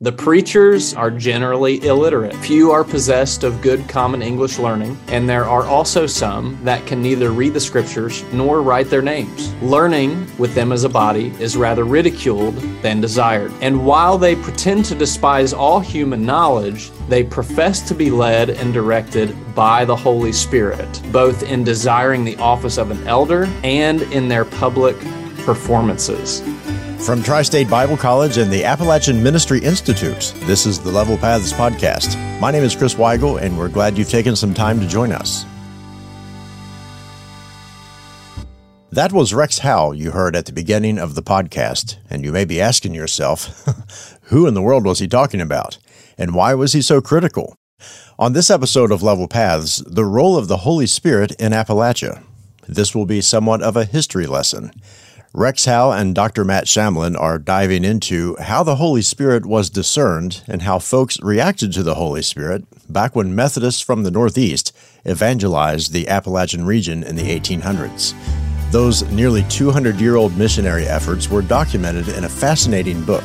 The preachers are generally illiterate. Few are possessed of good common English learning, and there are also some that can neither read the scriptures nor write their names. Learning with them as a body is rather ridiculed than desired. And while they pretend to despise all human knowledge, they profess to be led and directed by the Holy Spirit, both in desiring the office of an elder and in their public performances. From Tri State Bible College and the Appalachian Ministry Institute, this is the Level Paths Podcast. My name is Chris Weigel, and we're glad you've taken some time to join us. That was Rex Howell you heard at the beginning of the podcast, and you may be asking yourself, who in the world was he talking about? And why was he so critical? On this episode of Level Paths, the role of the Holy Spirit in Appalachia. This will be somewhat of a history lesson. Rex Howell and Dr. Matt Shamlin are diving into how the Holy Spirit was discerned and how folks reacted to the Holy Spirit back when Methodists from the Northeast evangelized the Appalachian region in the 1800s. Those nearly 200 year old missionary efforts were documented in a fascinating book.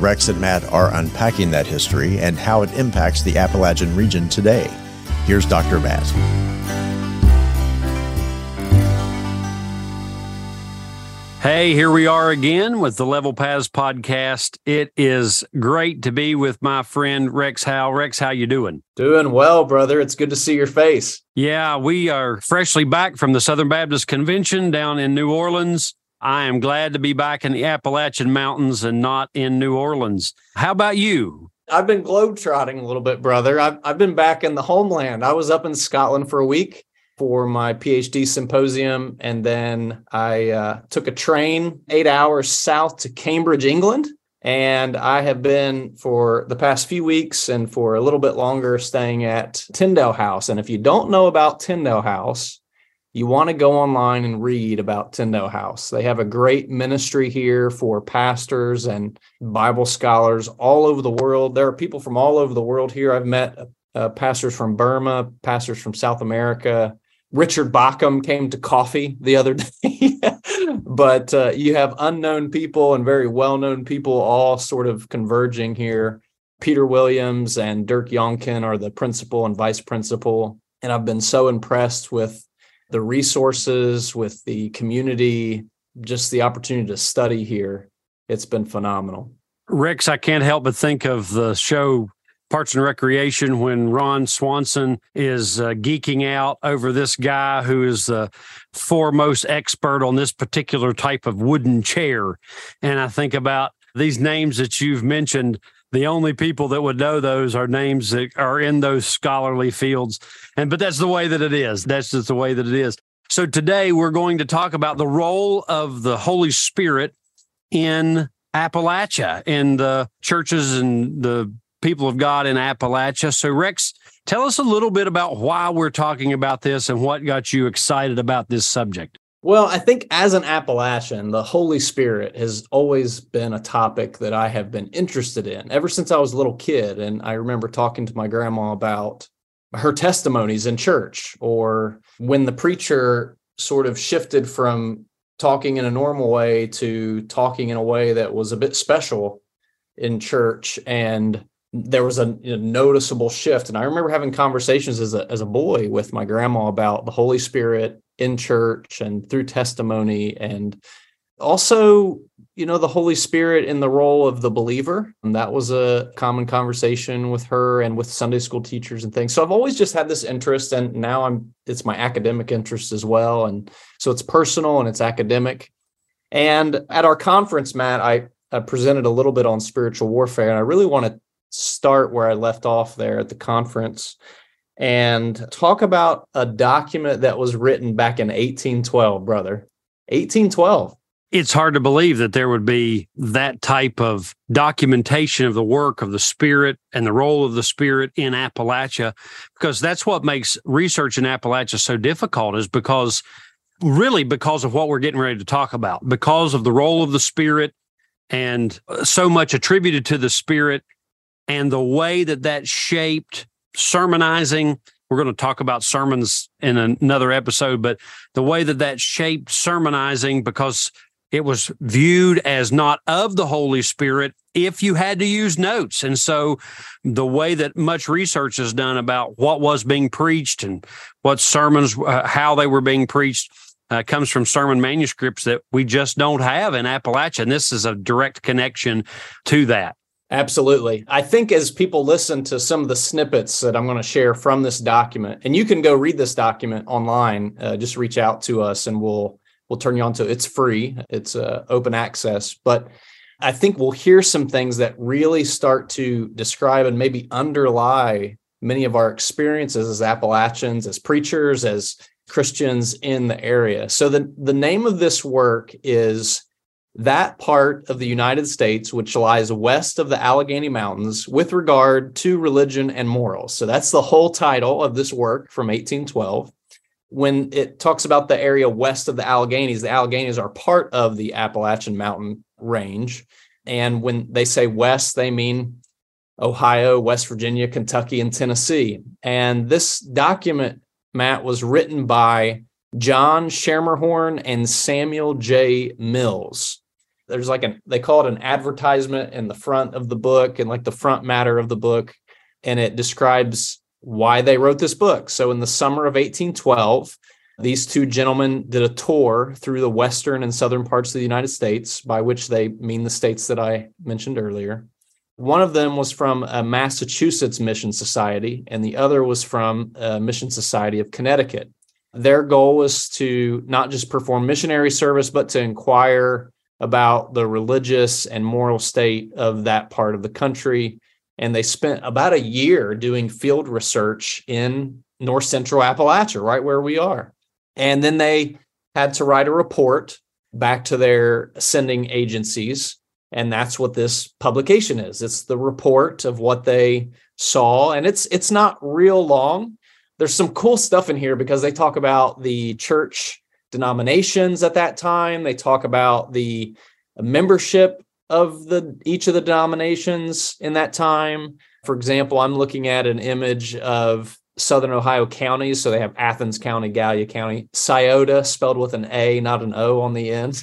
Rex and Matt are unpacking that history and how it impacts the Appalachian region today. Here's Dr. Matt. Hey, here we are again with the Level Paths podcast. It is great to be with my friend Rex Howell. Rex, how you doing? Doing well, brother. It's good to see your face. Yeah, we are freshly back from the Southern Baptist Convention down in New Orleans. I am glad to be back in the Appalachian Mountains and not in New Orleans. How about you? I've been globetrotting a little bit, brother. I've, I've been back in the homeland. I was up in Scotland for a week for my PhD symposium. And then I uh, took a train eight hours south to Cambridge, England. And I have been for the past few weeks and for a little bit longer staying at Tyndale House. And if you don't know about Tyndale House, you want to go online and read about Tyndale House. They have a great ministry here for pastors and Bible scholars all over the world. There are people from all over the world here. I've met uh, pastors from Burma, pastors from South America, Richard Bauckham came to coffee the other day. but uh, you have unknown people and very well known people all sort of converging here. Peter Williams and Dirk Jongkind are the principal and vice principal. And I've been so impressed with the resources, with the community, just the opportunity to study here. It's been phenomenal. Rex, I can't help but think of the show Parks and Recreation when Ron Swanson is uh, geeking out over this guy who is the foremost expert on this particular type of wooden chair. And I think about these names that you've mentioned. The only people that would know those are names that are in those scholarly fields. And but that's the way that it is. That's just the way that it is. So today we're going to talk about the role of the Holy Spirit in Appalachia, in the churches and the people of God in Appalachia. So, Rex, tell us a little bit about why we're talking about this and what got you excited about this subject. Well, I think as an Appalachian, the Holy Spirit has always been a topic that I have been interested in ever since I was a little kid. And I remember talking to my grandma about her testimonies in church or when the preacher sort of shifted from talking in a normal way to talking in a way that was a bit special in church and there was a, a, noticeable shift. And I remember having conversations as a, as a boy with my grandma about the Holy Spirit in church and through testimony. And also, you know, the Holy Spirit in the role of the believer. And that was a common conversation with her and with Sunday school teachers and things. So I've always just had this interest. And now I'm, it's my academic interest as well. And so it's personal and it's academic. And at our conference, Matt, I, I presented a little bit on spiritual warfare. And I really want to start where I left off there at the conference and talk about a document that was written back in 1812, brother. 1812. It's hard to believe that there would be that type of documentation of the work of the Spirit and the role of the Spirit in Appalachia, because that's what makes research in Appalachia so difficult, is because really because of what we're getting ready to talk about, because of the role of the Spirit and uh, so much attributed to the Spirit and the way that that shaped sermonizing. We're going to talk about sermons in another episode, but the way that that shaped sermonizing, because it was viewed as not of the Holy Spirit if you had to use notes. And so the way that much research is done about what was being preached and what sermons, uh, how they were being preached, uh, comes from sermon manuscripts that we just don't have in Appalachia. And this is a direct connection to that. Absolutely. I think as people listen to some of the snippets that I'm going to share from this document, and you can go read this document online, uh, just reach out to us and we'll we'll turn you on to it's free. It's uh, open access. But i think we'll hear some things that really start to describe and maybe underlie many of our experiences as appalachians as preachers as christians in the area. So the, the name of this work is that part of the united states which lies west of the allegheny mountains with regard to religion and morals so that's the whole title of this work from 1812 when it talks about the area west of the Alleghenies, the Alleghenies are part of the Appalachian Mountain Range. And when they say west, they mean Ohio, West Virginia, Kentucky, and Tennessee. And this document, Matt, was written by John Schermerhorn and Samuel J. Mills. There's like an, they call it an advertisement in the front of the book and like the front matter of the book. And it describes why they wrote this book. So, in the summer of 1812, these two gentlemen did a tour through the western and southern parts of the United States, by which they mean the states that I mentioned earlier. One of them was from a Massachusetts Mission Society, and the other was from a Mission Society of Connecticut. Their goal was to not just perform missionary service, but to inquire about the religious and moral state of that part of the country and they spent about a year doing field research in north central Appalachia, right where we are. And then they had to write a report back to their sending agencies. And that's what this publication is. It's the report of what they saw. And it's it's not real long. There's some cool stuff in here because they talk about the church denominations at that time. They talk about the membership of the each of the denominations in that time. For example, I'm looking at an image of Southern Ohio counties. So they have Athens County, Gallia County, Scioto, spelled with an A, not an O on the end,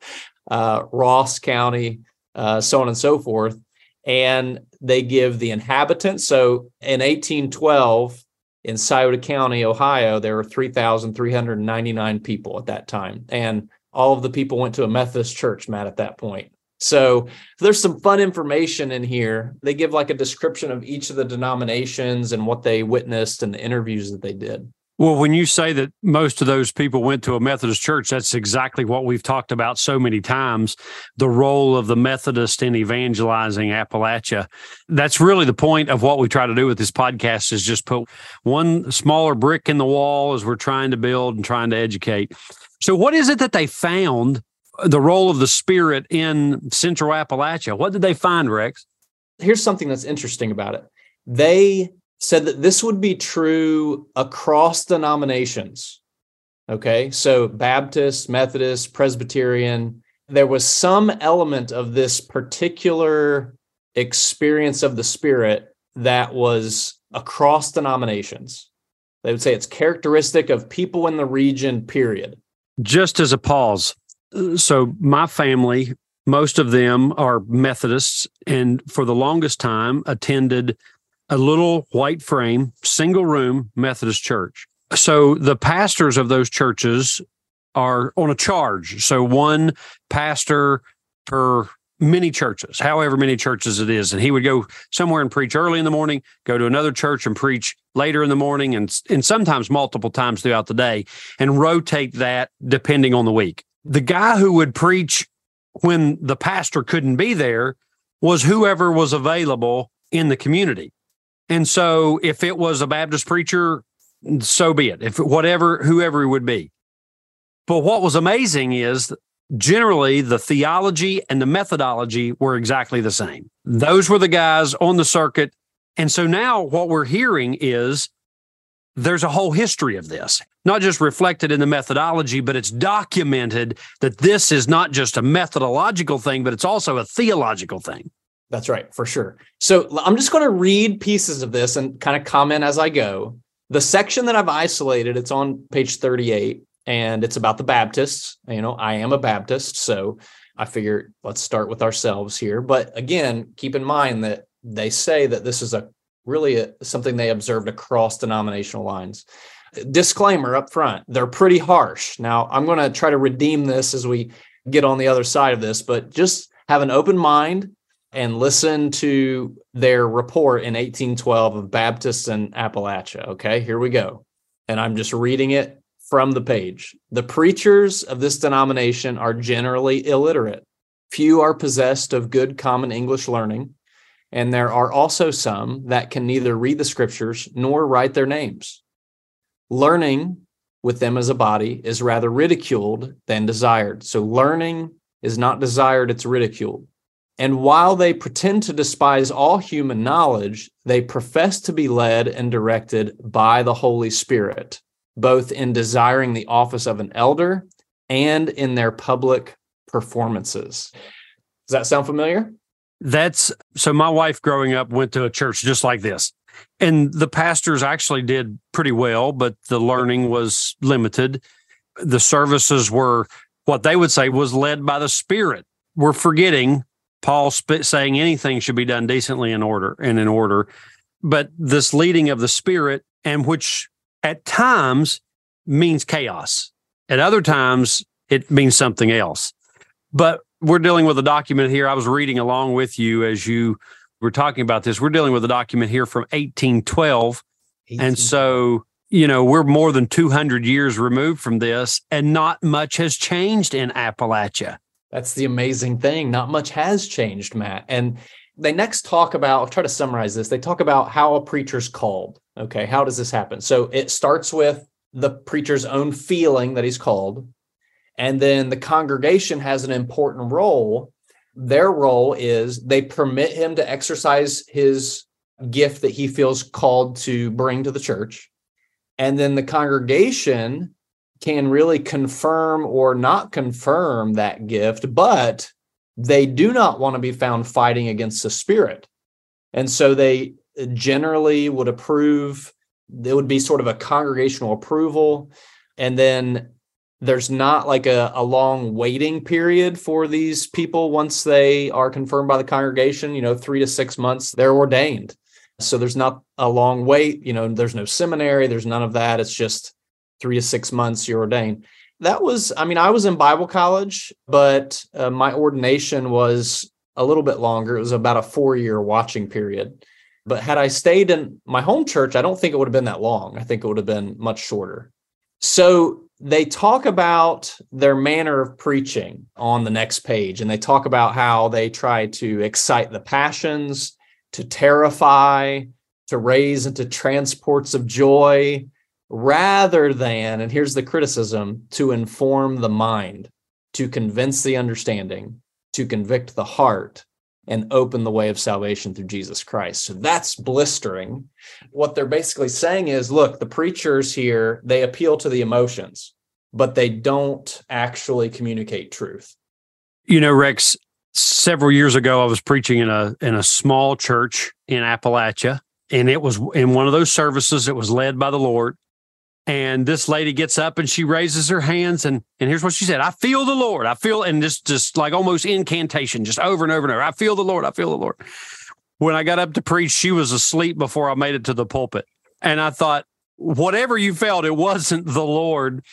uh, Ross County, uh, so on and so forth. And they give the inhabitants. So in 1812, in Scioto County, Ohio, there were 3,399 people at that time. And all of the people went to a Methodist church, Matt, at that point. So there's some fun information in here. They give like a description of each of the denominations and what they witnessed and the interviews that they did. Well, when you say that most of those people went to a Methodist church, that's exactly what we've talked about so many times the role of the Methodist in evangelizing Appalachia. That's really the point of what we try to do with this podcast is just put one smaller brick in the wall as we're trying to build and trying to educate. So, what is it that they found uh, the role of the spirit in Central Appalachia. What did they find, Rex? Here's something that's interesting about it. They said that this would be true across denominations. Okay, so Baptist, Methodist, Presbyterian, there was some element of this particular experience of the Spirit that was across denominations. They would say it's characteristic of people in the region, period. Just as a pause, so my family, most of them are Methodists, and for the longest time attended a little white frame, single room Methodist church. So the pastors of those churches are on a charge. So one pastor per many churches, however many churches it is. And he would go somewhere and preach early in the morning, go to another church and preach later in the morning and, and sometimes multiple times throughout the day and rotate that depending on the week the guy who would preach when the pastor couldn't be there was whoever was available in the community. And so if it was a Baptist preacher, so be it. If whatever whoever it would be. But what was amazing is generally the theology and the methodology were exactly the same. Those were the guys on the circuit. And so now what we're hearing is there's a whole history of this, not just reflected in the methodology, but it's documented that this is not just a methodological thing, but it's also a theological thing. That's right, for sure. So I'm just going to read pieces of this and kind of comment as I go. The section that I've isolated, it's on page 38. and it's about the Baptists. You know, I am a Baptist, so I figure let's start with ourselves here. But again, keep in mind that they say that this is a really a, something they observed across denominational lines. Disclaimer up front, they're pretty harsh. Now, I'm going to try to redeem this as we get on the other side of this, but just have an open mind and listen to their report in 1812 of Baptists in Appalachia. Okay, here we go. And I'm just reading it from the page. The preachers of this denomination are generally illiterate. Few are possessed of good common English learning, and there are also some that can neither read the scriptures nor write their names. Learning with them as a body is rather ridiculed than desired. So, learning is not desired, it's ridiculed. And while they pretend to despise all human knowledge, they profess to be led and directed by the Holy Spirit both in desiring the office of an elder and in their public performances. Does that sound familiar? That's so my wife growing up went to a church just like this. And the pastors actually did pretty well, but the learning was limited. The services were what they would say was led by the Spirit. We're forgetting Paul saying anything should be done decently in order and in order. But this leading of the Spirit, and which at times means chaos. At other times, it means something else. But we're dealing with a document here. I was reading along with you as you were talking about this. We're dealing with a document here from 1812. 18. And so, you know, we're more than 200 years removed from this, and not much has changed in Appalachia. That's the amazing thing. Not much has changed, Matt. And they next talk about, I'll try to summarize this. They talk about how a preacher's called. Okay. How does this happen? So it starts with the preacher's own feeling that he's called. And then the congregation has an important role. Their role is they permit him to exercise his gift that he feels called to bring to the church. And then the congregation can really confirm or not confirm that gift, but they do not want to be found fighting against the spirit. And so they generally would approve, it would be sort of a congregational approval. And then there's not like a, a long waiting period for these people once they are confirmed by the congregation, you know, three to six months, they're ordained. So there's not a long wait, you know, there's no seminary, there's none of that. It's just three to six months you're ordained. That was i mean i was in bible college but uh, my ordination was a little bit longer. It was about a four year watching period. But had i stayed in my home church i don't think it would have been that long. I think it would have been much shorter. So they talk about their manner of preaching on the next page and they talk about how they try to excite the passions to terrify to raise into transports of joy rather than, and here's the criticism, to inform the mind, to convince the understanding, to convict the heart, and open the way of salvation through Jesus Christ. So that's blistering. What they're basically saying is look, the preachers here, they appeal to the emotions, but they don't actually communicate truth. You know, Rex, several years ago I was preaching in a in a small church in Appalachia and it was in one of those services it was led by the Lord and this lady gets up and she raises her hands and and here's what she said i feel the lord. I feel and just just like almost incantation just over and over and over i feel the lord. I feel the lord. When i got up to preach she was asleep before i made it to the pulpit. And i thought whatever you felt it wasn't the lord.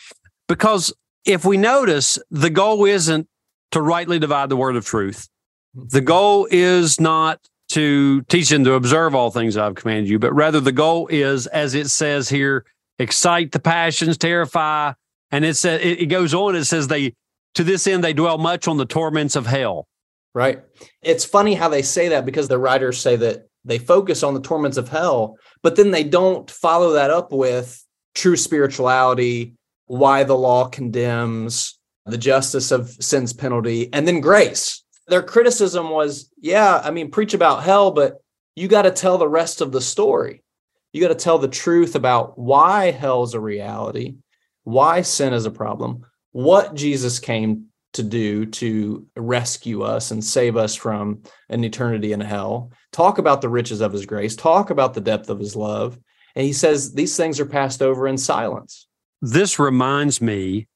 Because if we notice the goal isn't to rightly divide the word of truth. The goal is not to teach them to observe all things i've commanded you but rather the goal is as it says here excite the passions, terrify. And it says it goes on. It says they to this end they dwell much on the torments of hell. Right. It's funny how they say that because the writers say that they focus on the torments of hell, but then they don't follow that up with true spirituality, why the law condemns, the justice of sin's penalty, and then grace. Their criticism was, yeah, I mean, preach about hell, but you got to tell the rest of the story. You got to tell the truth about why hell's a reality, why sin is a problem, what Jesus came to do to rescue us and save us from an eternity in hell. Talk about the riches of his grace, talk about the depth of his love. And he says these things are passed over in silence. this reminds me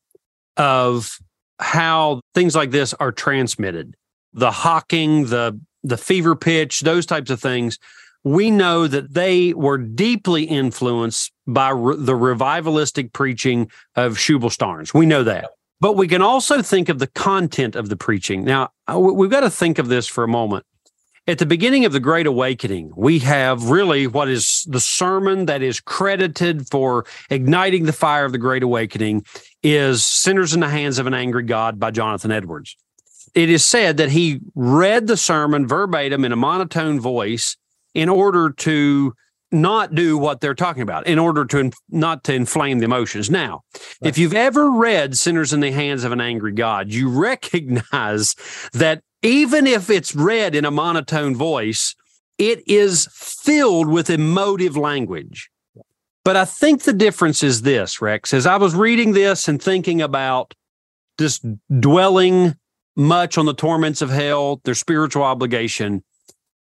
of how things like this are transmitted. The hawking, the the fever pitch, those types of things. We know that they were deeply influenced by re- the revivalistic preaching of Shubal Stearns. We know that. But we can also think of the content of the preaching. Now, uh, we've got to think of this for a moment. At the beginning of the Great Awakening, we have really what is the sermon that is credited for igniting the fire of the Great Awakening is Sinners in the Hands of an Angry God by Jonathan Edwards. It is said that he read the sermon verbatim in a monotone voice in order to not do what they're talking about in order to not to inflame the emotions. Now, right. if you've ever read Sinners in the Hands of an Angry God, you recognize that even if it's read in a monotone voice, it is filled with emotive language. But I think the difference is this, Rex, as I was reading this and thinking about just dwelling much on the torments of hell, their spiritual obligation,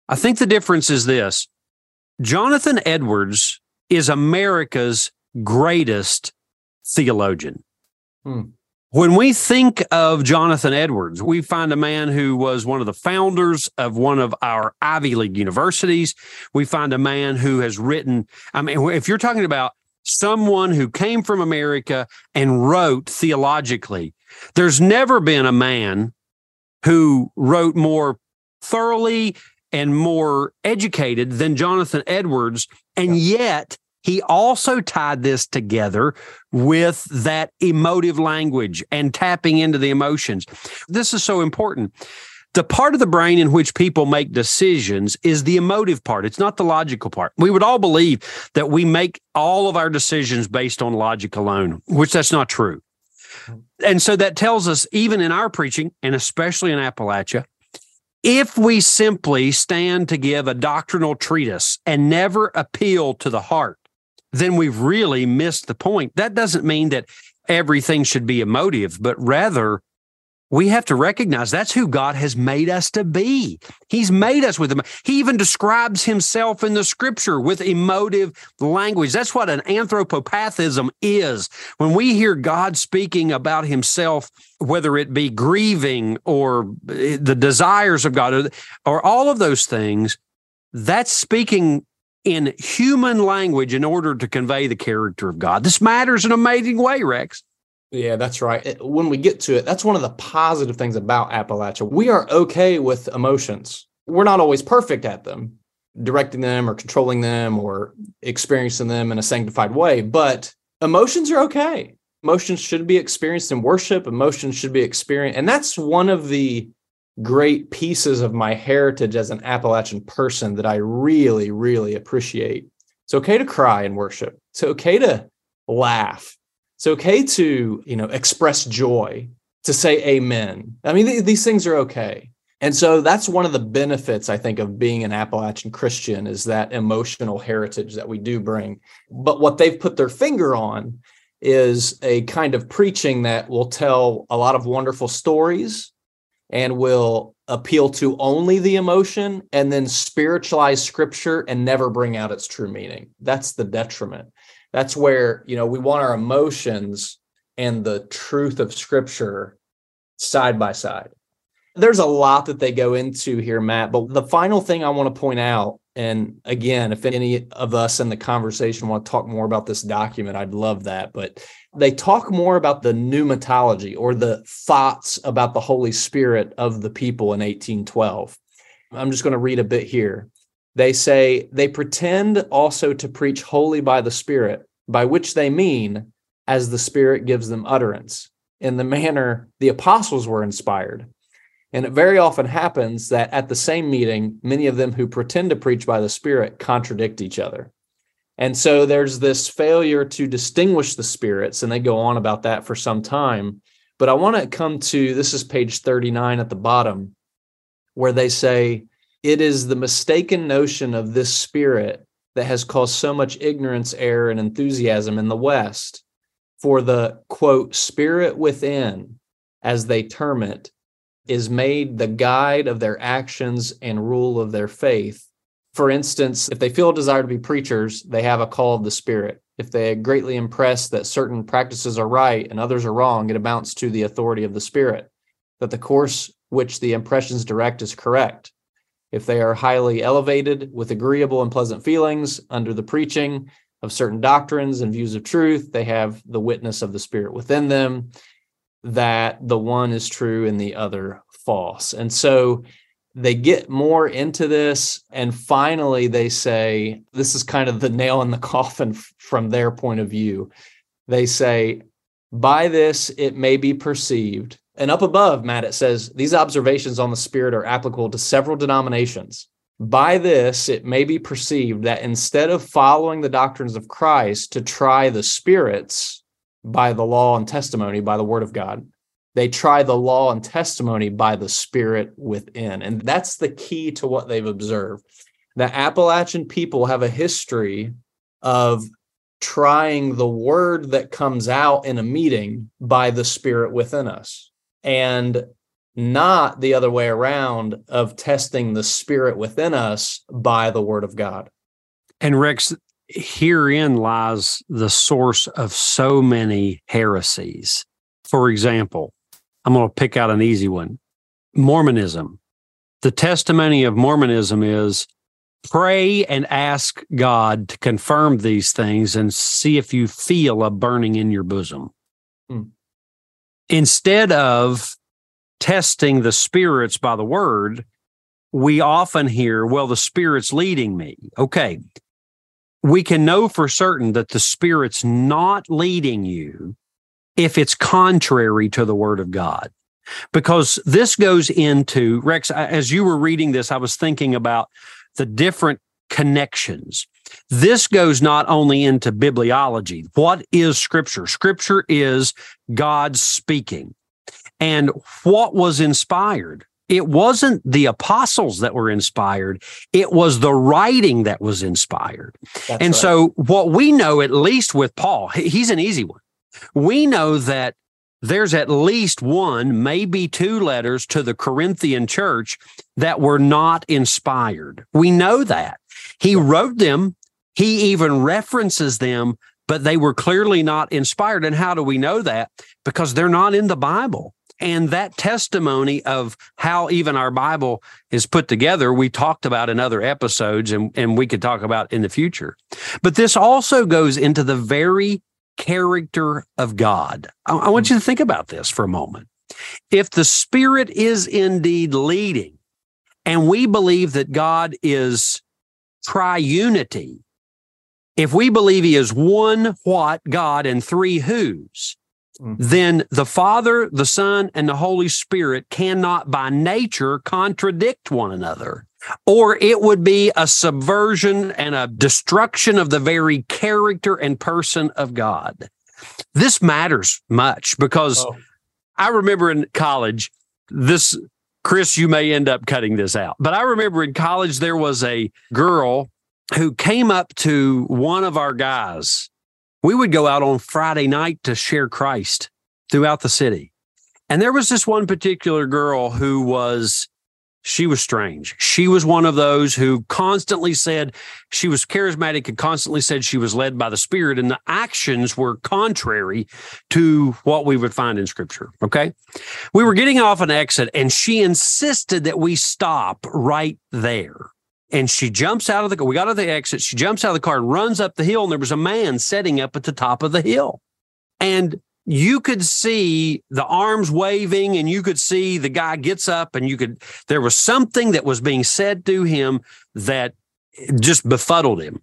I think the difference is this Jonathan Edwards is America's greatest theologian. Hmm. When we think of Jonathan Edwards, we find a man who was one of the founders of one of our Ivy League universities. We find a man who has written, I mean, if you're talking about someone who came from America and wrote theologically, there's never been a man who wrote more thoroughly and more educated than Jonathan Edwards. And yet, he also tied this together with that emotive language and tapping into the emotions. This is so important. The part of the brain in which people make decisions is the emotive part. It's not the logical part. We would all believe that we make all of our decisions based on logic alone, which that's not true. Mm-hmm. And so that tells us, even in our preaching, and especially in Appalachia, if we simply stand to give a doctrinal treatise and never appeal to the heart, then we've really missed the point. That doesn't mean that everything should be emotive, but rather we have to recognize that's who God has made us to be. He's made us with him. He even describes himself in the scripture with emotive language. That's what an anthropopathism is. When we hear God speaking about himself, whether it be grieving or eh, the desires of God or, or all of those things, that's speaking in human language in order to convey the character of God. This matters in an amazing way, Rex. Yeah, that's right. Uh, when we get to it, that's one of the positive things about Appalachia. We are okay with emotions. We're not always perfect at them, directing them or controlling them or experiencing them in a sanctified way, but emotions are okay. Emotions should be experienced in worship. Emotions should be experienced. And that's one of the great pieces of my heritage as an Appalachian person that I really, really appreciate. It's okay to cry in worship. It's okay to laugh. It's okay to, you know, express joy, to say amen. I mean, th- these things are okay. And so that's one of the benefits, I think, of being an Appalachian Christian is that emotional heritage that we do bring. But what they've put their finger on is a kind of preaching that will tell a lot of wonderful stories and will appeal to only the emotion and then spiritualize scripture and never bring out its true meaning. That's the detriment. That's where, you know, we want our emotions and the truth of scripture side by side. There's a lot that they go into here, Matt, but the final thing I want to point out and again, if any of us in the conversation want to talk more about this document, I'd love that. But they talk more about the pneumatology or the thoughts about the Holy Spirit of the people in 1812. I'm just going to read a bit here. They say they pretend also to preach wholly by the Spirit, by which they mean as the Spirit gives them utterance, in the manner the apostles were inspired and it very often happens that at the same meeting, many of them who pretend to preach by the Spirit contradict each other. And so there's this failure to distinguish the spirits, and they go on about that for some time. But I want to come to this is page 39 at the bottom, where they say, It is the mistaken notion of this spirit that has caused so much ignorance, error, and enthusiasm in the West. For the quote, spirit within, as they term it, is made the guide of their actions and rule of their faith. For instance, if they feel a desire to be preachers, they have a call of the Spirit. if they are greatly impressed that certain practices are right and others are wrong, it amounts to the authority of the Spirit, that the course which the impressions direct is correct. If they are highly elevated with agreeable and pleasant feelings under the preaching of certain doctrines and views of truth, they have the witness of the Spirit within them that the one is true and the other false. And so they get more into this and finally they say this is kind of the nail in the coffin from their point of view they say by this it may be perceived and up above matt it says these observations on the spirit are applicable to several denominations by this it may be perceived that instead of following the doctrines of christ to try the spirits by the law and testimony by the word of god they try the law and testimony by the spirit within. And that's the key to what they've observed. The Appalachian people have a history of trying the word that comes out in a meeting by the spirit within us and not the other way around of testing the spirit within us by the word of God. And Rex, herein lies the source of so many heresies. For example, I'm going to pick out an easy one Mormonism. The testimony of Mormonism is pray and ask God to confirm these things and see if you feel a burning in your bosom. Instead of testing the spirits by the word, we often hear, well, the spirit's leading me. Okay. We can know for certain that the spirit's not leading you if it's contrary to the word of God. Because this goes into, Rex, as you were reading this, I was thinking about the different connections. This goes not only into bibliology. What is scripture? Scripture is God speaking. And what was inspired? It wasn't the apostles that were inspired. It was the writing that was inspired. That's and right. so what we know, at least with Paul, he's an easy one we know that there's at least one, maybe two letters to the Corinthian church that were not inspired. We know that. He wrote them, he even references them, but they were clearly not inspired. And how do we know that? Because they're not in the Bible. And that testimony of how even our Bible is put together, we talked about in other episodes and, and we could talk about in the future. But this also goes into the very character of God. I, I want hmm. you to think about this for a moment. If the Spirit is indeed leading, and we believe that God is triunity, if we believe he is one what God and three whos, mm-hmm. then the Father, the Son, and the Holy Spirit cannot by nature contradict one another or it would be a subversion and a destruction of the very character and person of God. This matters much because oh. I remember in college, this, Chris, you may end up cutting this out, but I remember in college, there was a girl who came up to one of our guys. We would go out on Friday night to share Christ throughout the city. And there was this one particular girl who was she was strange. She was one of those who constantly said she was charismatic and constantly said she was led by the Spirit, and the actions were contrary to what we would find in Scripture. Okay. We were getting off an exit, and she insisted that we stop right there. And she jumps out of the car. We got to the exit. She jumps out of the car and runs up the hill, and there was a man setting up at the top of the hill. And you could see the arms waving and you could see the guy gets up and you could there was something that was being said to him that just befuddled him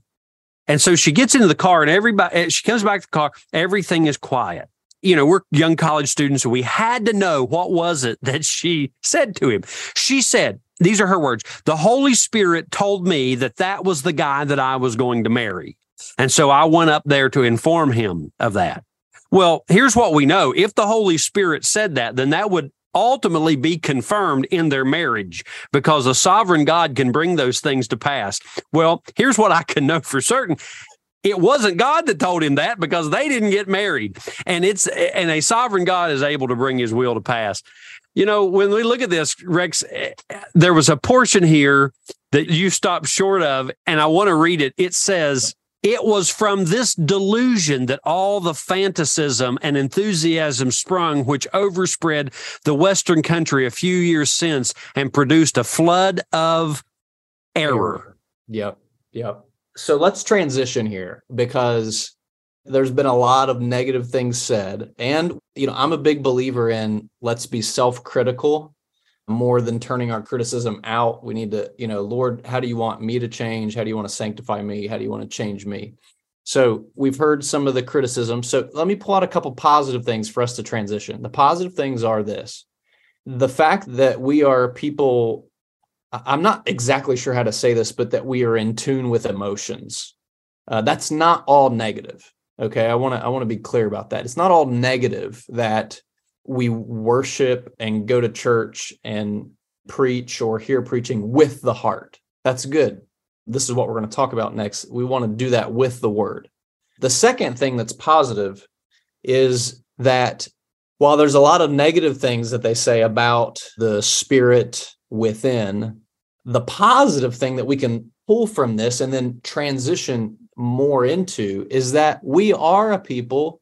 and so she gets into the car and everybody eh, she comes back to the car everything is quiet you know we're young college students so we had to know what was it that she said to him she said these are her words the holy spirit told me that that was the guy that i was going to marry and so i went up there to inform him of that well, here's what we know. If the Holy Spirit said that, then that would ultimately be confirmed in their marriage because a sovereign God can bring those things to pass. Well, here's what I can know for certain. It wasn't God that told him that because they didn't get married. And it's and a sovereign God is able to bring his will to pass. You know, when we look at this, Rex, eh, eh, there was a portion here that you stopped short of, and I want to read it. It says, It was from this delusion that all the fantasism and enthusiasm sprung, which overspread the Western country a few years since and produced a flood of error. Yep. Yep. So let's transition here because there's been a lot of negative things said. And, you know, I'm a big believer in let's be self critical more than turning our criticism out. We need to, you know, Lord, how do you want me to change? How do you want to sanctify me? How do you want to change me? So we've heard some of the criticism. So let me pull out a couple positive things for us to transition. The positive things are this the fact that we are people, I'm not exactly sure how to say this, but that we are in tune with emotions. Uh, that's not all negative. Okay. I want to, I want to be clear about that. It's not all negative that we worship and go to church and preach or hear preaching with the heart. That's good. This is what we're going to talk about next. We want to do that with the word. The second thing that's positive is that while there's a lot of negative things that they say about the spirit within, the positive thing that we can pull from this and then transition more into is that we are a people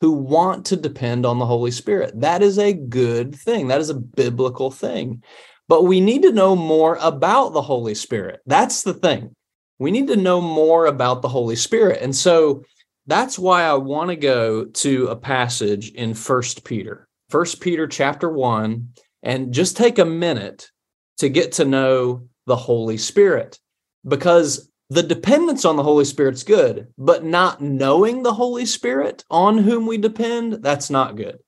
who want to depend on the Holy Spirit. That is a good thing. That is a biblical thing. But we need to know more about the Holy Spirit. That's the thing. We need to know more about the Holy Spirit. And so that's why I want to go to a passage in First Peter. First Peter chapter 1 and just take a minute to get to know the Holy Spirit because the dependence on the Holy Spirit's good, but not knowing the Holy Spirit on whom we depend, that's not good.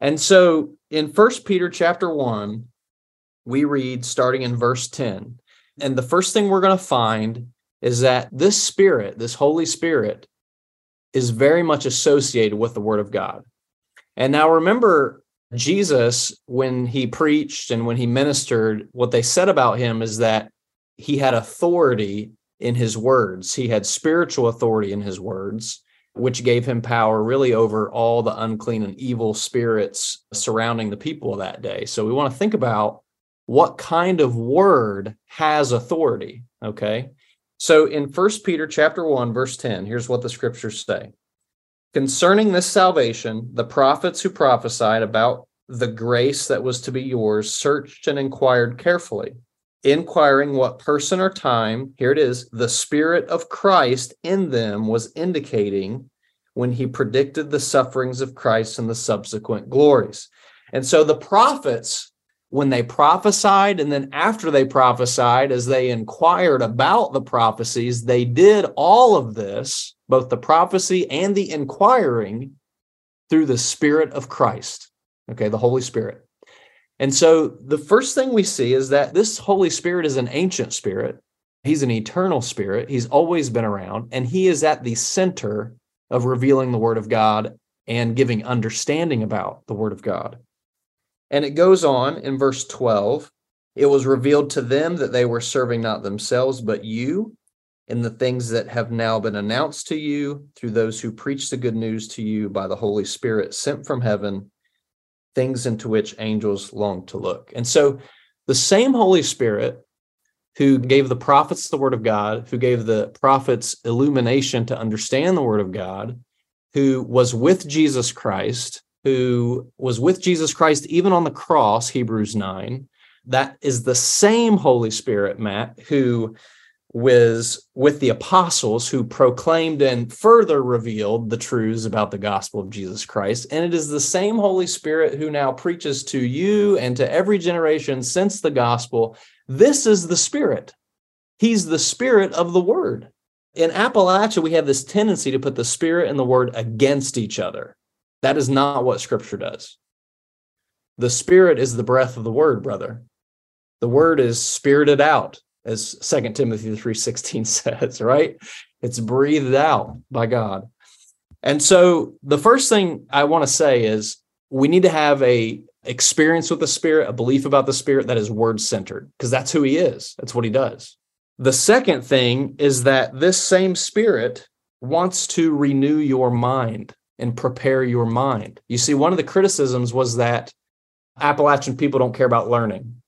And so in First Peter chapter 1, we read starting in verse 10. And the first thing we're going to find is that this spirit, this Holy Spirit, is very much associated with the Word of God. And now remember, Jesus, when he preached and when he ministered, what they said about him is that he had authority in his words. He had spiritual authority in his words, which gave him power really over all the unclean and evil spirits surrounding the people of that day. So we want to think about what kind of word has authority, okay? So in First Peter chapter 1 verse 10, here's what the scriptures say. Concerning this salvation, the prophets who prophesied about the grace that was to be yours searched and inquired carefully inquiring what person or time, here it is, the Spirit of Christ in them was indicating when he predicted the sufferings of Christ and the subsequent glories. And so the prophets, when they prophesied, and then after they prophesied, as they inquired about the prophecies, they did all of this, both the prophecy and the inquiring, through the Spirit of Christ, okay, the Holy Spirit. And so the first thing we see is that this Holy Spirit is an ancient spirit. He's an eternal spirit. He's always been around, and he is at the center of revealing the Word of God and giving understanding about the Word of God. And it goes on in verse 12 it was revealed to them that they were serving not themselves, but you in the things that have now been announced to you through those who preach the good news to you by the Holy Spirit sent from heaven things into which angels long to look. And so the same Holy Spirit who gave the prophets the word of God, who gave the prophets illumination to understand the word of God, who was with Jesus Christ, who was with Jesus Christ even on the cross, Hebrews 9, that is the same Holy Spirit, Matt, who was with the apostles who proclaimed and further revealed the truths about the gospel of Jesus Christ. And it is the same Holy Spirit who now preaches to you and to every generation since the gospel. This is the Spirit. He's the Spirit of the Word. In Appalachia, we have this tendency to put the Spirit and the Word against each other. That is not what Scripture does. The Spirit is the breath of the Word, brother. The Word is spirited out as Second Timothy 3:16 says, right? It's breathed out by God. And so the first thing I want to say is we need to have a experience with the spirit, a belief about the spirit that is word centered because that's who he is. That's what he does. The second thing is that this same spirit wants to renew your mind and prepare your mind. You see, one of the criticisms was that Appalachian people don't care about learning.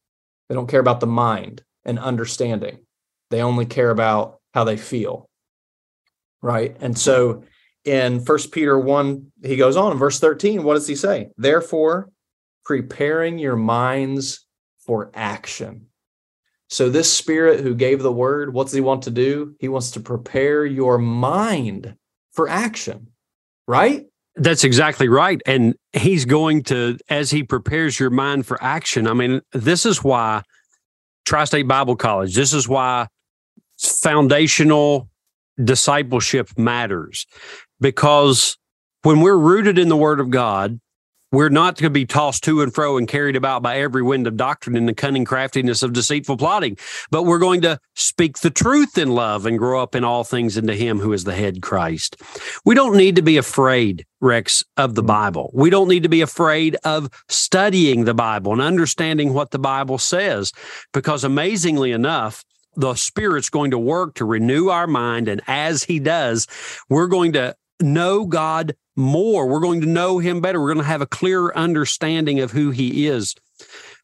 They don't care about the mind and understanding. They only care about how they feel. right? And so in First Peter 1, he goes on in verse 13, what does he say? Therefore, preparing your minds for action. So, this spirit who gave the word, what does he want to do? He wants to prepare your mind for action, right? That's exactly right. And he's going to, as he prepares your mind for action, I mean, this is why Tri State Bible College, this is why foundational discipleship matters. Because when we're rooted in the Word of God, we're not going to be tossed to and fro and carried about by every wind of doctrine and the cunning craftiness of deceitful plotting, but we're going to speak the truth in love and grow up in all things into Him who is the head Christ. We don't need to be afraid, Rex, of the mm-hmm. Bible. We don't need to be afraid of studying the Bible and understanding what the Bible says, because amazingly enough, the Spirit's going to work to renew our mind. And as He does, we're going to know God more. We're going to know him better. We're going to have a clearer understanding of who he is.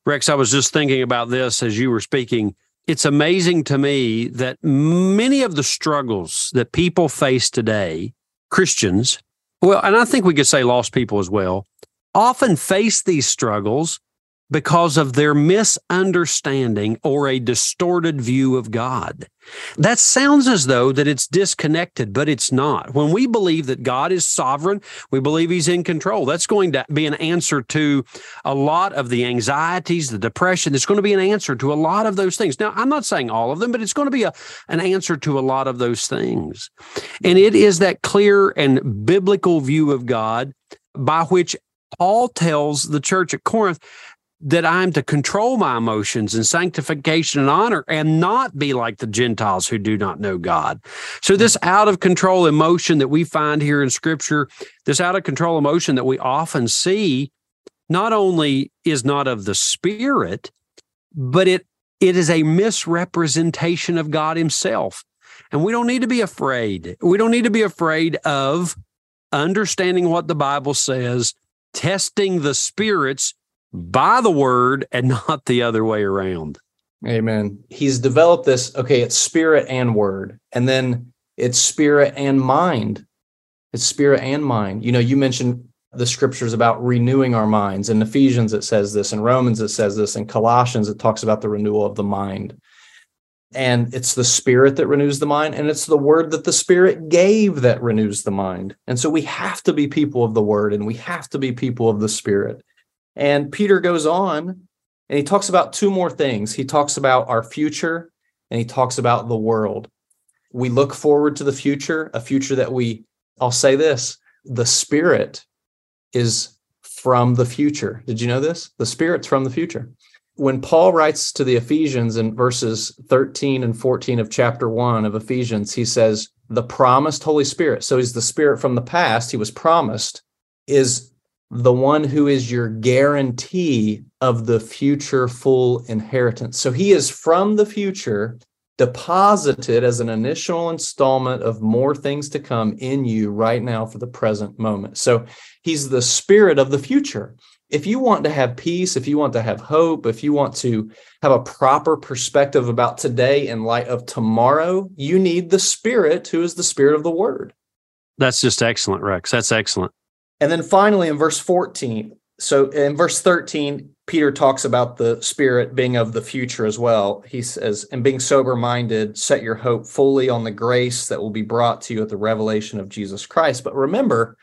Rex, I was just thinking about this as you were speaking. It's amazing to me that many of the struggles that people face today, Christians, well, and I think we could say lost people as well, often face these struggles because of their misunderstanding or a distorted view of God. That sounds as though that it's disconnected, but it's not. When we believe that God is sovereign, we believe he's in control. That's going to be an answer to a lot of the anxieties, the depression. It's going to be an answer to a lot of those things. Now, I'm not saying all of them, but it's going to be a, an answer to a lot of those things. And it is that clear and biblical view of God by which Paul tells the church at Corinth that I'm to control my emotions in sanctification and honor and not be like the Gentiles who do not know God. So, this mm. out of control emotion that we find here in scripture, this out of control emotion that we often see, not only is not of the spirit, but it it is a misrepresentation of God himself. And we don't need to be afraid. We don't need to be afraid of understanding what the Bible says, testing the spirits by the word and not the other way around. Amen. He's developed this, okay, it's spirit and word, and then it's spirit and mind. It's spirit and mind. You know, you mentioned the scriptures about renewing our minds. In Ephesians, it says this. In Romans, it says this. In Colossians, it talks about the renewal of the mind. And it's the spirit that renews the mind, and it's the word that the spirit gave that renews the mind. And so we have to be people of the word, and we have to be people of the spirit. And Peter goes on and he talks about two more things. He talks about our future and he talks about the world. We look forward to the future, a future that we, I'll say this, the spirit is from the future. Did you know this? The spirit's from the future. When Paul writes to the Ephesians in verses 13 and 14 of chapter 1 of Ephesians, he says, the promised Holy Spirit. So he's the spirit from the past, he was promised, is the one who is your guarantee of the future full inheritance. So he is from the future deposited as an initial installment of more things to come in you right now for the present moment. So he's the spirit of the future. If you want to have peace, if you want to have hope, if you want to have a proper perspective about today in light of tomorrow, you need the spirit who is the spirit of the word. That's just excellent, Rex. That's excellent. And then finally in verse 14, so in verse 13, Peter talks about the spirit being of the future as well. He says, and being sober minded, set your hope fully on the grace that will be brought to you at the revelation of Jesus Christ. But remember,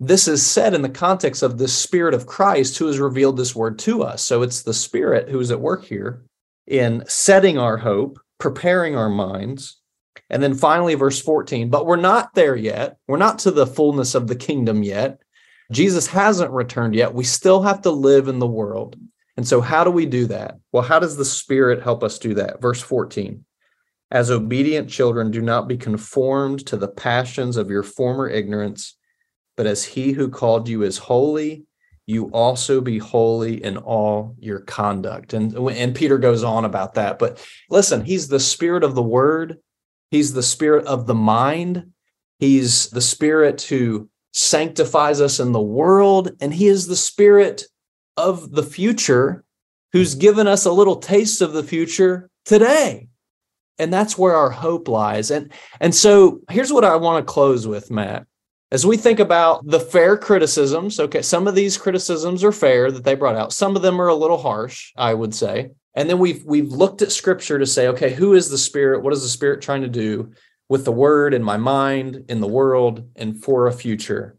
this is said in the context of the spirit of Christ who has revealed this word to us. So it's the spirit who is at work here in setting our hope, preparing our minds, and then finally, verse 14, but we're not there yet. We're not to the fullness of the kingdom yet. Jesus hasn't returned yet. We still have to live in the world. And so, how do we do that? Well, how does the Spirit help us do that? Verse 14 As obedient children, do not be conformed to the passions of your former ignorance, but as he who called you is holy, you also be holy in all your conduct. And, and Peter goes on about that. But listen, he's the Spirit of the Word He's the spirit of the mind. He's the spirit who sanctifies us in the world. And he is the spirit of the future who's given us a little taste of the future today. And that's where our hope lies. And and so here's what I want to close with, Matt. As we think about the fair criticisms, okay, some of these criticisms are fair that they brought out. Some of them are a little harsh, I would say. And then we've we've looked at scripture to say, okay, who is the spirit? What is the spirit trying to do with the word in my mind, in the world, and for a future?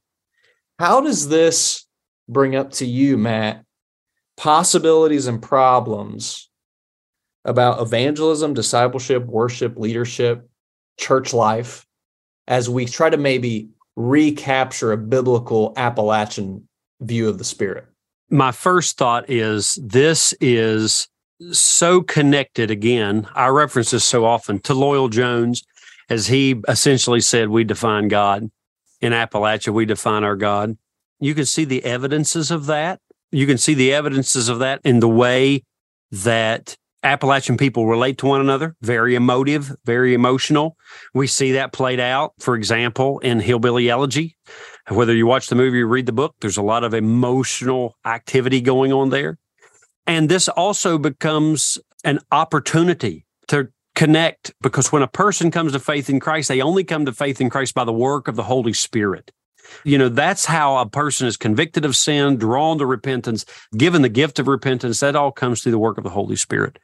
How does this bring up to you, Matt, possibilities and problems about evangelism, discipleship, worship, leadership, church life, as we try to maybe recapture a biblical Appalachian view of the Spirit? My first thought is this is so connected again. I reference this so often to Loyal Jones, as he essentially said, We define God. In Appalachia, we define our God. You can see the evidences of that. You can see the evidences of that in the way that Appalachian people relate to one another, very emotive, very emotional. We see that played out, for example, in Hillbilly Elegy. Whether you watch the movie or read the book, there's a lot of emotional activity going on there. And this also becomes an opportunity to connect because when a person comes to faith in Christ, they only come to faith in Christ by the work of the Holy Spirit. You know, that's how a person is convicted of sin, drawn to repentance, given the gift of repentance. That all comes through the work of the Holy Spirit.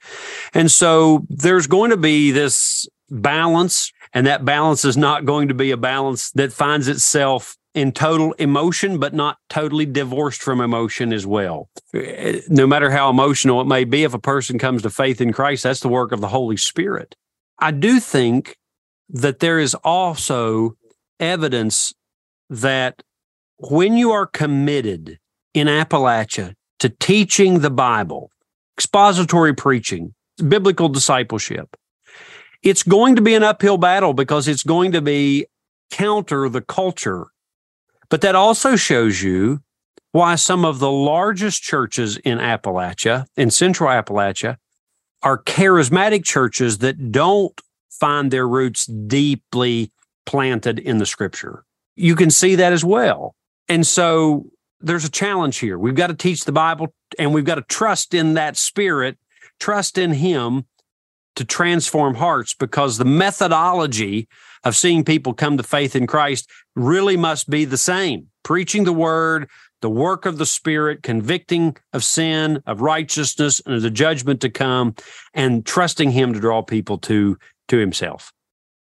And so there's going to be this balance, and that balance is not going to be a balance that finds itself in total emotion, but not totally divorced from emotion as well. Eh, no matter how emotional it may be, if a person comes to faith in Christ, that's the work of the Holy Spirit. I do think that there is also evidence that when you are committed in Appalachia to teaching the Bible, expository preaching, biblical discipleship, it's going to be an uphill battle because it's going to be counter the culture but that also shows you why some of the largest churches in Appalachia, in central Appalachia, are charismatic churches that don't find their roots deeply planted in the scripture. You can see that as well. And so there's a challenge here. We've got to teach the Bible and we've got to trust in that spirit, trust in Him to transform hearts because the methodology of seeing people come to faith in Christ really must be the same preaching the word, the work of the Spirit, convicting of sin, of righteousness, and of the judgment to come, and trusting Him to draw people to, to Himself.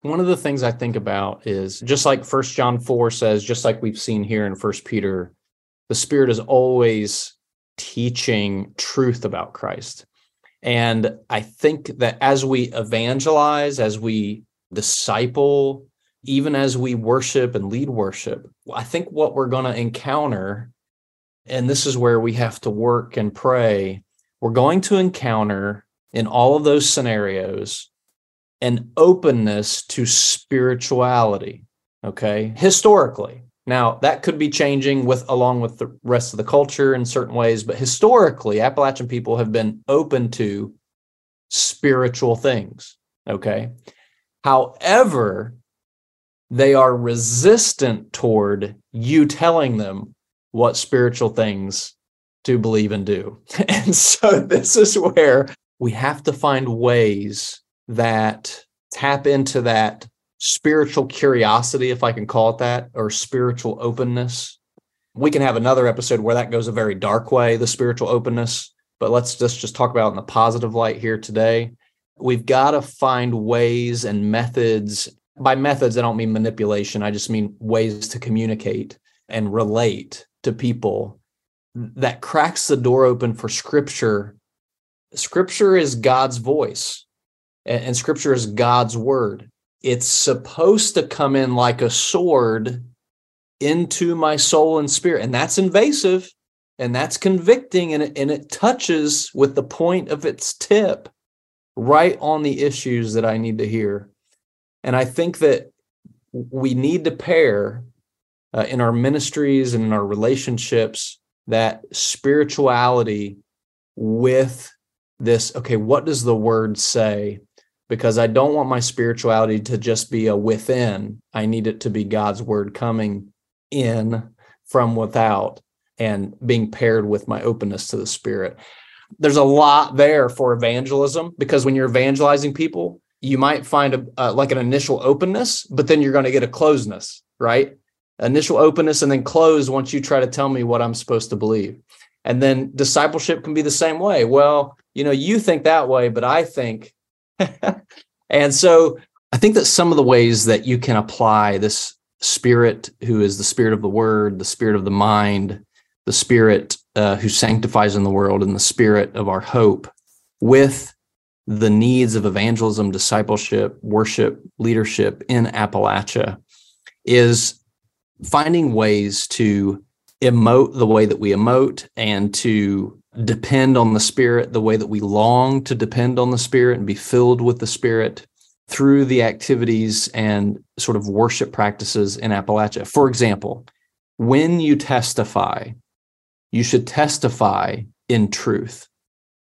One of the things I think about is just like First John 4 says, just like we've seen here in First Peter, the Spirit is always teaching truth about Christ. And I think that as we evangelize, as we disciple, even as we worship and lead worship, I think what we're going to encounter, and this is where we have to work and pray, we're going to encounter in all of those scenarios an openness to spirituality. Okay. Historically. Now that could be changing with along with the rest of the culture in certain ways, but historically, Appalachian people have been open to spiritual things. Okay. However, they are resistant toward you telling them what spiritual things to believe and do. And so this is where we have to find ways that tap into that spiritual curiosity, if I can call it that, or spiritual openness. We can have another episode where that goes a very dark way, the spiritual openness, but let's just, just talk about in the positive light here today. We've got to find ways and methods. By methods, I don't mean manipulation. I just mean ways to communicate and relate to people hmm. that cracks the door open for scripture. Scripture is God's voice, and scripture is God's word. It's supposed to come in like a sword into my soul and spirit. And that's invasive and that's convicting and it, and it touches with the point of its tip right on the issues that I need to hear. And I think that we need to pair uh, in our ministries and in our relationships that spirituality with this okay what does the word say? Because i don't want my spirituality to just be a within. I need it to be god's word coming in from without and being paired with my openness to the spirit there's a lot there for evangelism because when you're evangelizing people, you might find a like an initial openness, but then you're going to get a closeness, right? Initial openness and then close once you try to tell me what I'm supposed to believe. And then discipleship can be the same way. Well, you know, you think that way, but I think. and so I think that some of the ways that you can apply this spirit, who is the spirit of the word, the spirit of the mind, the spirit uh, who sanctifies in the world, in the spirit of our hope with the needs of evangelism, discipleship, worship, leadership in Appalachia is finding ways to emote the way that we emote and to depend on the Spirit the way that we long to depend on the Spirit and be filled with the Spirit through the activities and sort of worship practices in Appalachia. For example, when you testify, you should testify in truth.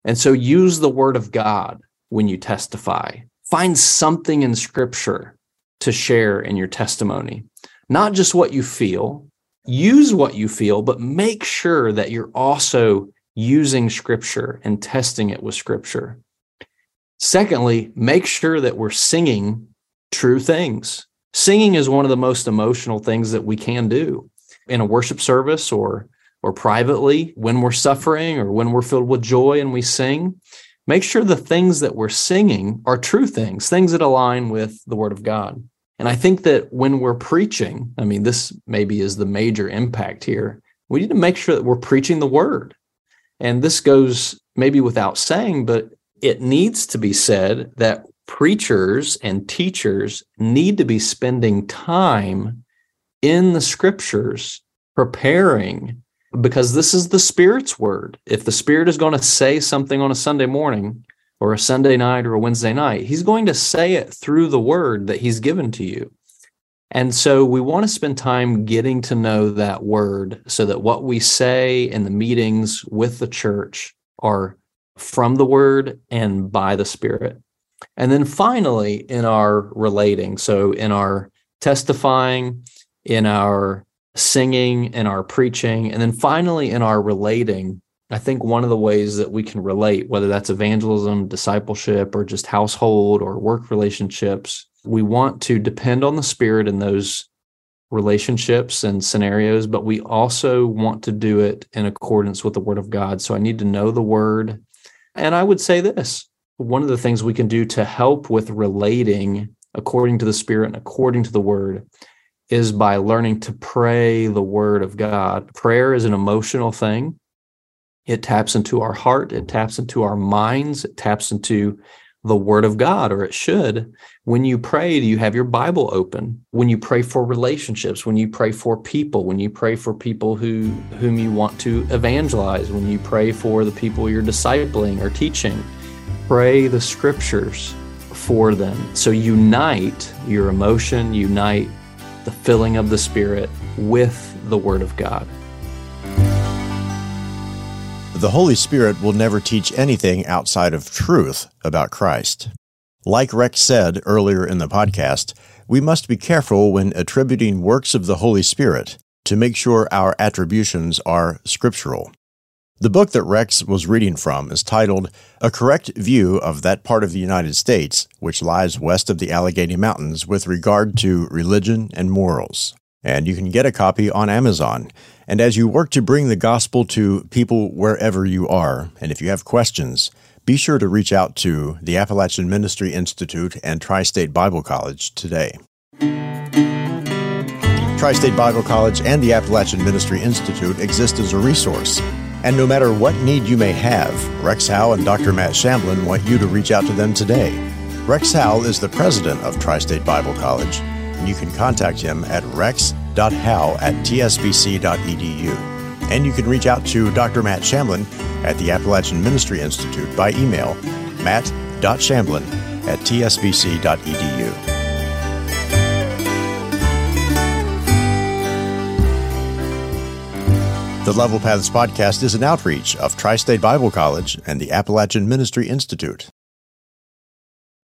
And so use the word of God when you testify. Find something in scripture to share in your testimony, not just what you feel. Use what you feel, but make sure that you're also using scripture and testing it with scripture. Secondly, make sure that we're singing true things. Singing is one of the most emotional things that we can do in a worship service or or privately when we're suffering or when we're filled with joy and we sing. Make sure the things that we're singing are true things, things that align with the word of God. And I think that when we're preaching, I mean, this maybe is the major impact here. We need to make sure that we're preaching the word. And this goes maybe without saying, but it needs to be said that preachers and teachers need to be spending time in the scriptures preparing because this is the spirit's word if the spirit is going to say something on a sunday morning or a sunday night or a wednesday night he's going to say it through the word that he's given to you and so we want to spend time getting to know that word so that what we say in the meetings with the church are from the word and by the spirit. And then finally, in our relating, so in our testifying, in our singing, in our preaching, and then finally in our relating, I think one of the ways that we can relate, whether that's evangelism, discipleship, or just household or work relationships, we want to depend on the Spirit in those relationships and scenarios, but we also want to do it in accordance with the Word of God. So I need to know the Word. And I would say this one of the things we can do to help with relating according to the Spirit and according to the Word is by learning to pray the Word of God. Prayer is an emotional thing. It taps into our heart, it taps into our minds, it taps into the word of God, or it should. When you pray, do you have your Bible open? When you pray for relationships, when you pray for people, when you pray for people who whom you want to evangelize, when you pray for the people you're discipling or teaching, pray the scriptures for them. So unite your emotion, unite the filling of the Spirit with the Word of God. The Holy Spirit will never teach anything outside of truth about Christ. Like Rex said earlier in the podcast, we must be careful when attributing works of the Holy Spirit to make sure our attributions are scriptural. The book that Rex was reading from is titled A Correct View of That Part of the United States which Lies West of the Allegheny Mountains with Regard to Religion and Morals. And you can get a copy on Amazon. And as you work to bring the gospel to people wherever you are, and if you have questions, be sure to reach out to the Appalachian Ministry Institute and Tri State Bible College today. Tri State Bible College and the Appalachian Ministry Institute exist as a resource. And no matter what need you may have, Rex Howe and Dr. Matt Shamblin want you to reach out to them today. Rex Howe is the president of Tri State Bible College, and you can contact him at rex matt.howe at tsbc.edu. And you can reach out to Dr. Matt Shamblin at the Appalachian Ministry Institute by email matt.shamblin at tsbc.edu. The Level Paths podcast is an outreach of Tri State Bible College and the Appalachian Ministry Institute.